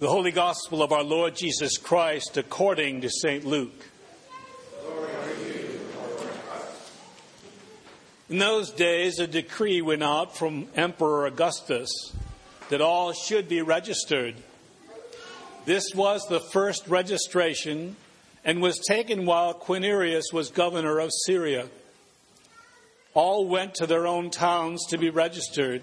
The Holy Gospel of our Lord Jesus Christ according to St. Luke. In those days, a decree went out from Emperor Augustus that all should be registered. This was the first registration and was taken while Quirinius was governor of Syria. All went to their own towns to be registered.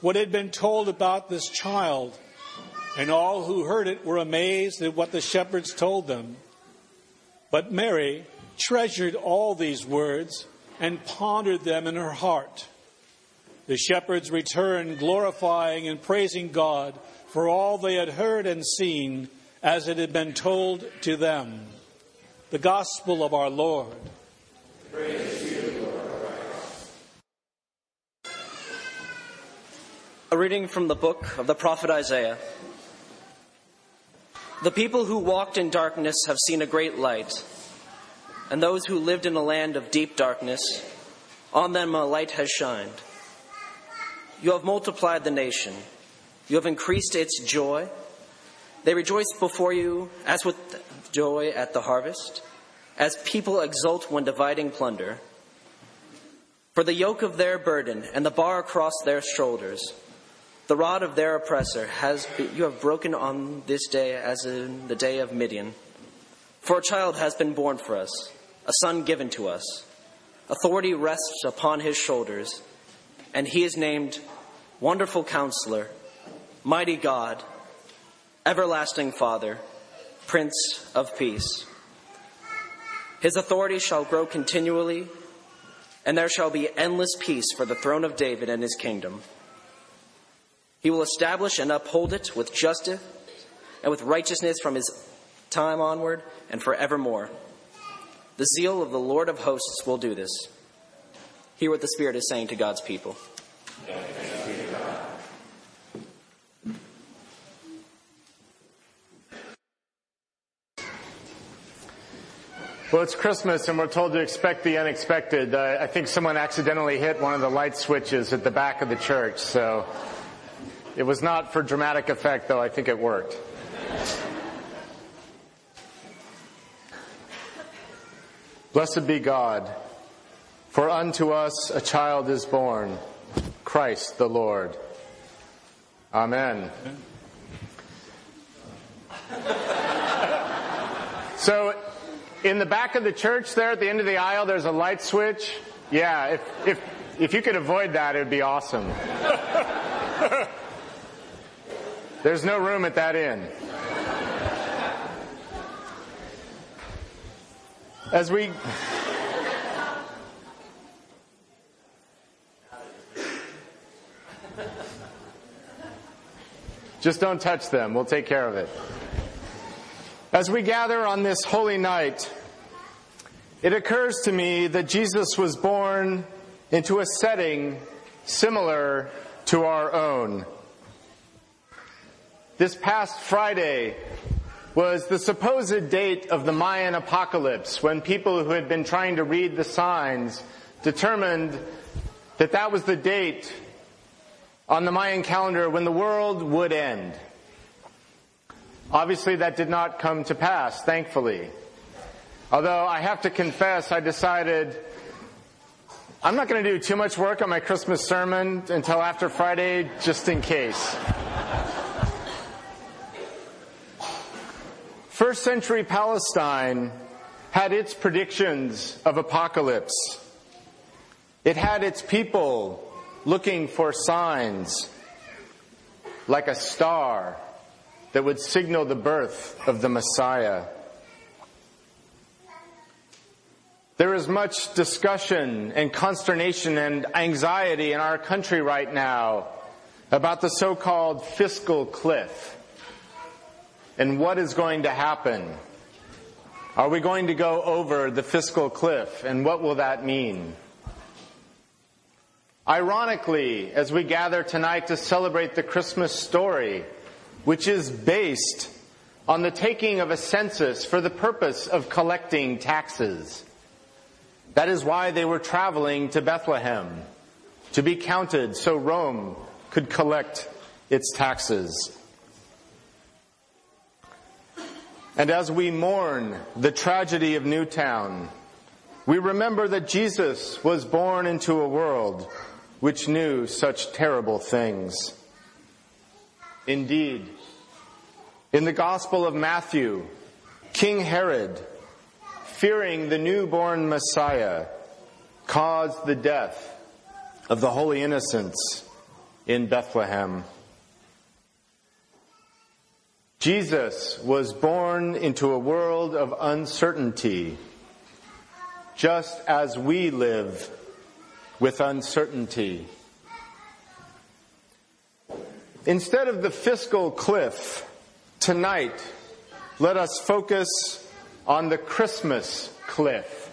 what had been told about this child, and all who heard it were amazed at what the shepherds told them. But Mary treasured all these words and pondered them in her heart. The shepherds returned, glorifying and praising God for all they had heard and seen as it had been told to them. The Gospel of our Lord. Praise A reading from the book of the prophet Isaiah. The people who walked in darkness have seen a great light, and those who lived in a land of deep darkness, on them a light has shined. You have multiplied the nation, you have increased its joy. They rejoice before you as with joy at the harvest, as people exult when dividing plunder. For the yoke of their burden and the bar across their shoulders, the rod of their oppressor has been, you have broken on this day as in the day of Midian. For a child has been born for us, a son given to us. Authority rests upon his shoulders, and he is named Wonderful Counselor, Mighty God, Everlasting Father, Prince of Peace. His authority shall grow continually, and there shall be endless peace for the throne of David and his kingdom he will establish and uphold it with justice and with righteousness from his time onward and forevermore. The zeal of the Lord of hosts will do this. Hear what the Spirit is saying to God's people. Well, it's Christmas and we're told to expect the unexpected. Uh, I think someone accidentally hit one of the light switches at the back of the church, so it was not for dramatic effect, though I think it worked. Blessed be God, for unto us a child is born, Christ the Lord. Amen. So, in the back of the church there at the end of the aisle, there's a light switch. Yeah, if, if, if you could avoid that, it would be awesome. There's no room at that inn. As we. Just don't touch them. We'll take care of it. As we gather on this holy night, it occurs to me that Jesus was born into a setting similar to our own. This past Friday was the supposed date of the Mayan apocalypse when people who had been trying to read the signs determined that that was the date on the Mayan calendar when the world would end. Obviously that did not come to pass, thankfully. Although I have to confess, I decided I'm not going to do too much work on my Christmas sermon until after Friday, just in case. First century Palestine had its predictions of apocalypse. It had its people looking for signs like a star that would signal the birth of the Messiah. There is much discussion and consternation and anxiety in our country right now about the so-called fiscal cliff and what is going to happen. Are we going to go over the fiscal cliff and what will that mean? Ironically, as we gather tonight to celebrate the Christmas story, which is based on the taking of a census for the purpose of collecting taxes. That is why they were traveling to Bethlehem, to be counted so Rome could collect its taxes. And as we mourn the tragedy of Newtown, we remember that Jesus was born into a world which knew such terrible things. Indeed, in the Gospel of Matthew, King Herod, fearing the newborn Messiah, caused the death of the holy innocents in Bethlehem. Jesus was born into a world of uncertainty, just as we live with uncertainty. Instead of the fiscal cliff, tonight, let us focus on the Christmas cliff.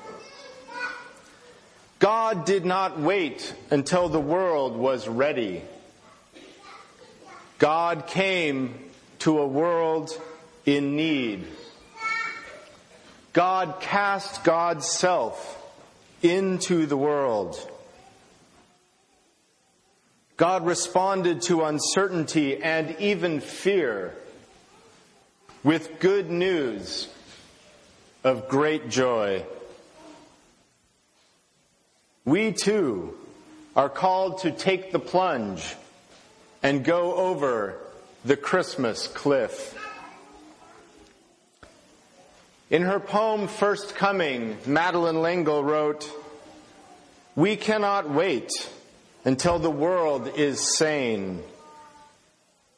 God did not wait until the world was ready. God came to a world in need. God cast God's self into the world. God responded to uncertainty and even fear with good news of great joy. We too are called to take the plunge and go over the Christmas cliff. In her poem First Coming, Madeleine L'Engle wrote, We cannot wait until the world is sane,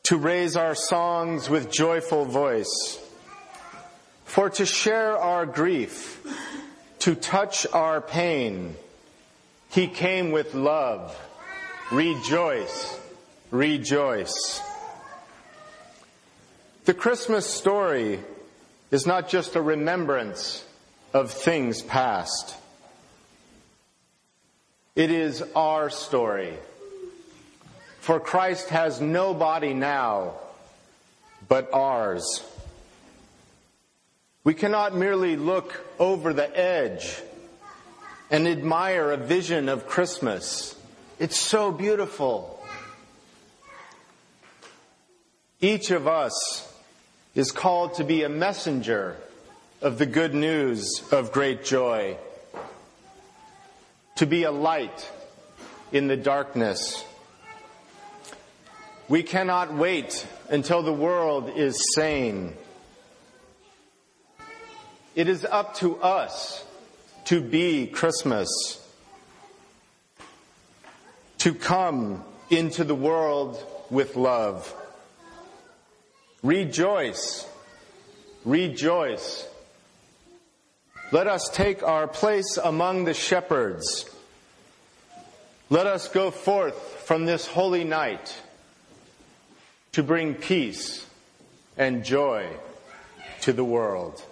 to raise our songs with joyful voice, for to share our grief, to touch our pain. He came with love. Rejoice, rejoice. The Christmas story is not just a remembrance of things past. It is our story. For Christ has no body now but ours. We cannot merely look over the edge and admire a vision of Christmas. It's so beautiful. Each of us is called to be a messenger of the good news of great joy to be a light in the darkness. We cannot wait until the world is sane. It is up to us to be Christmas, to come into the world with love. Rejoice, rejoice. Let us take our place among the shepherds. Let us go forth from this holy night to bring peace and joy to the world.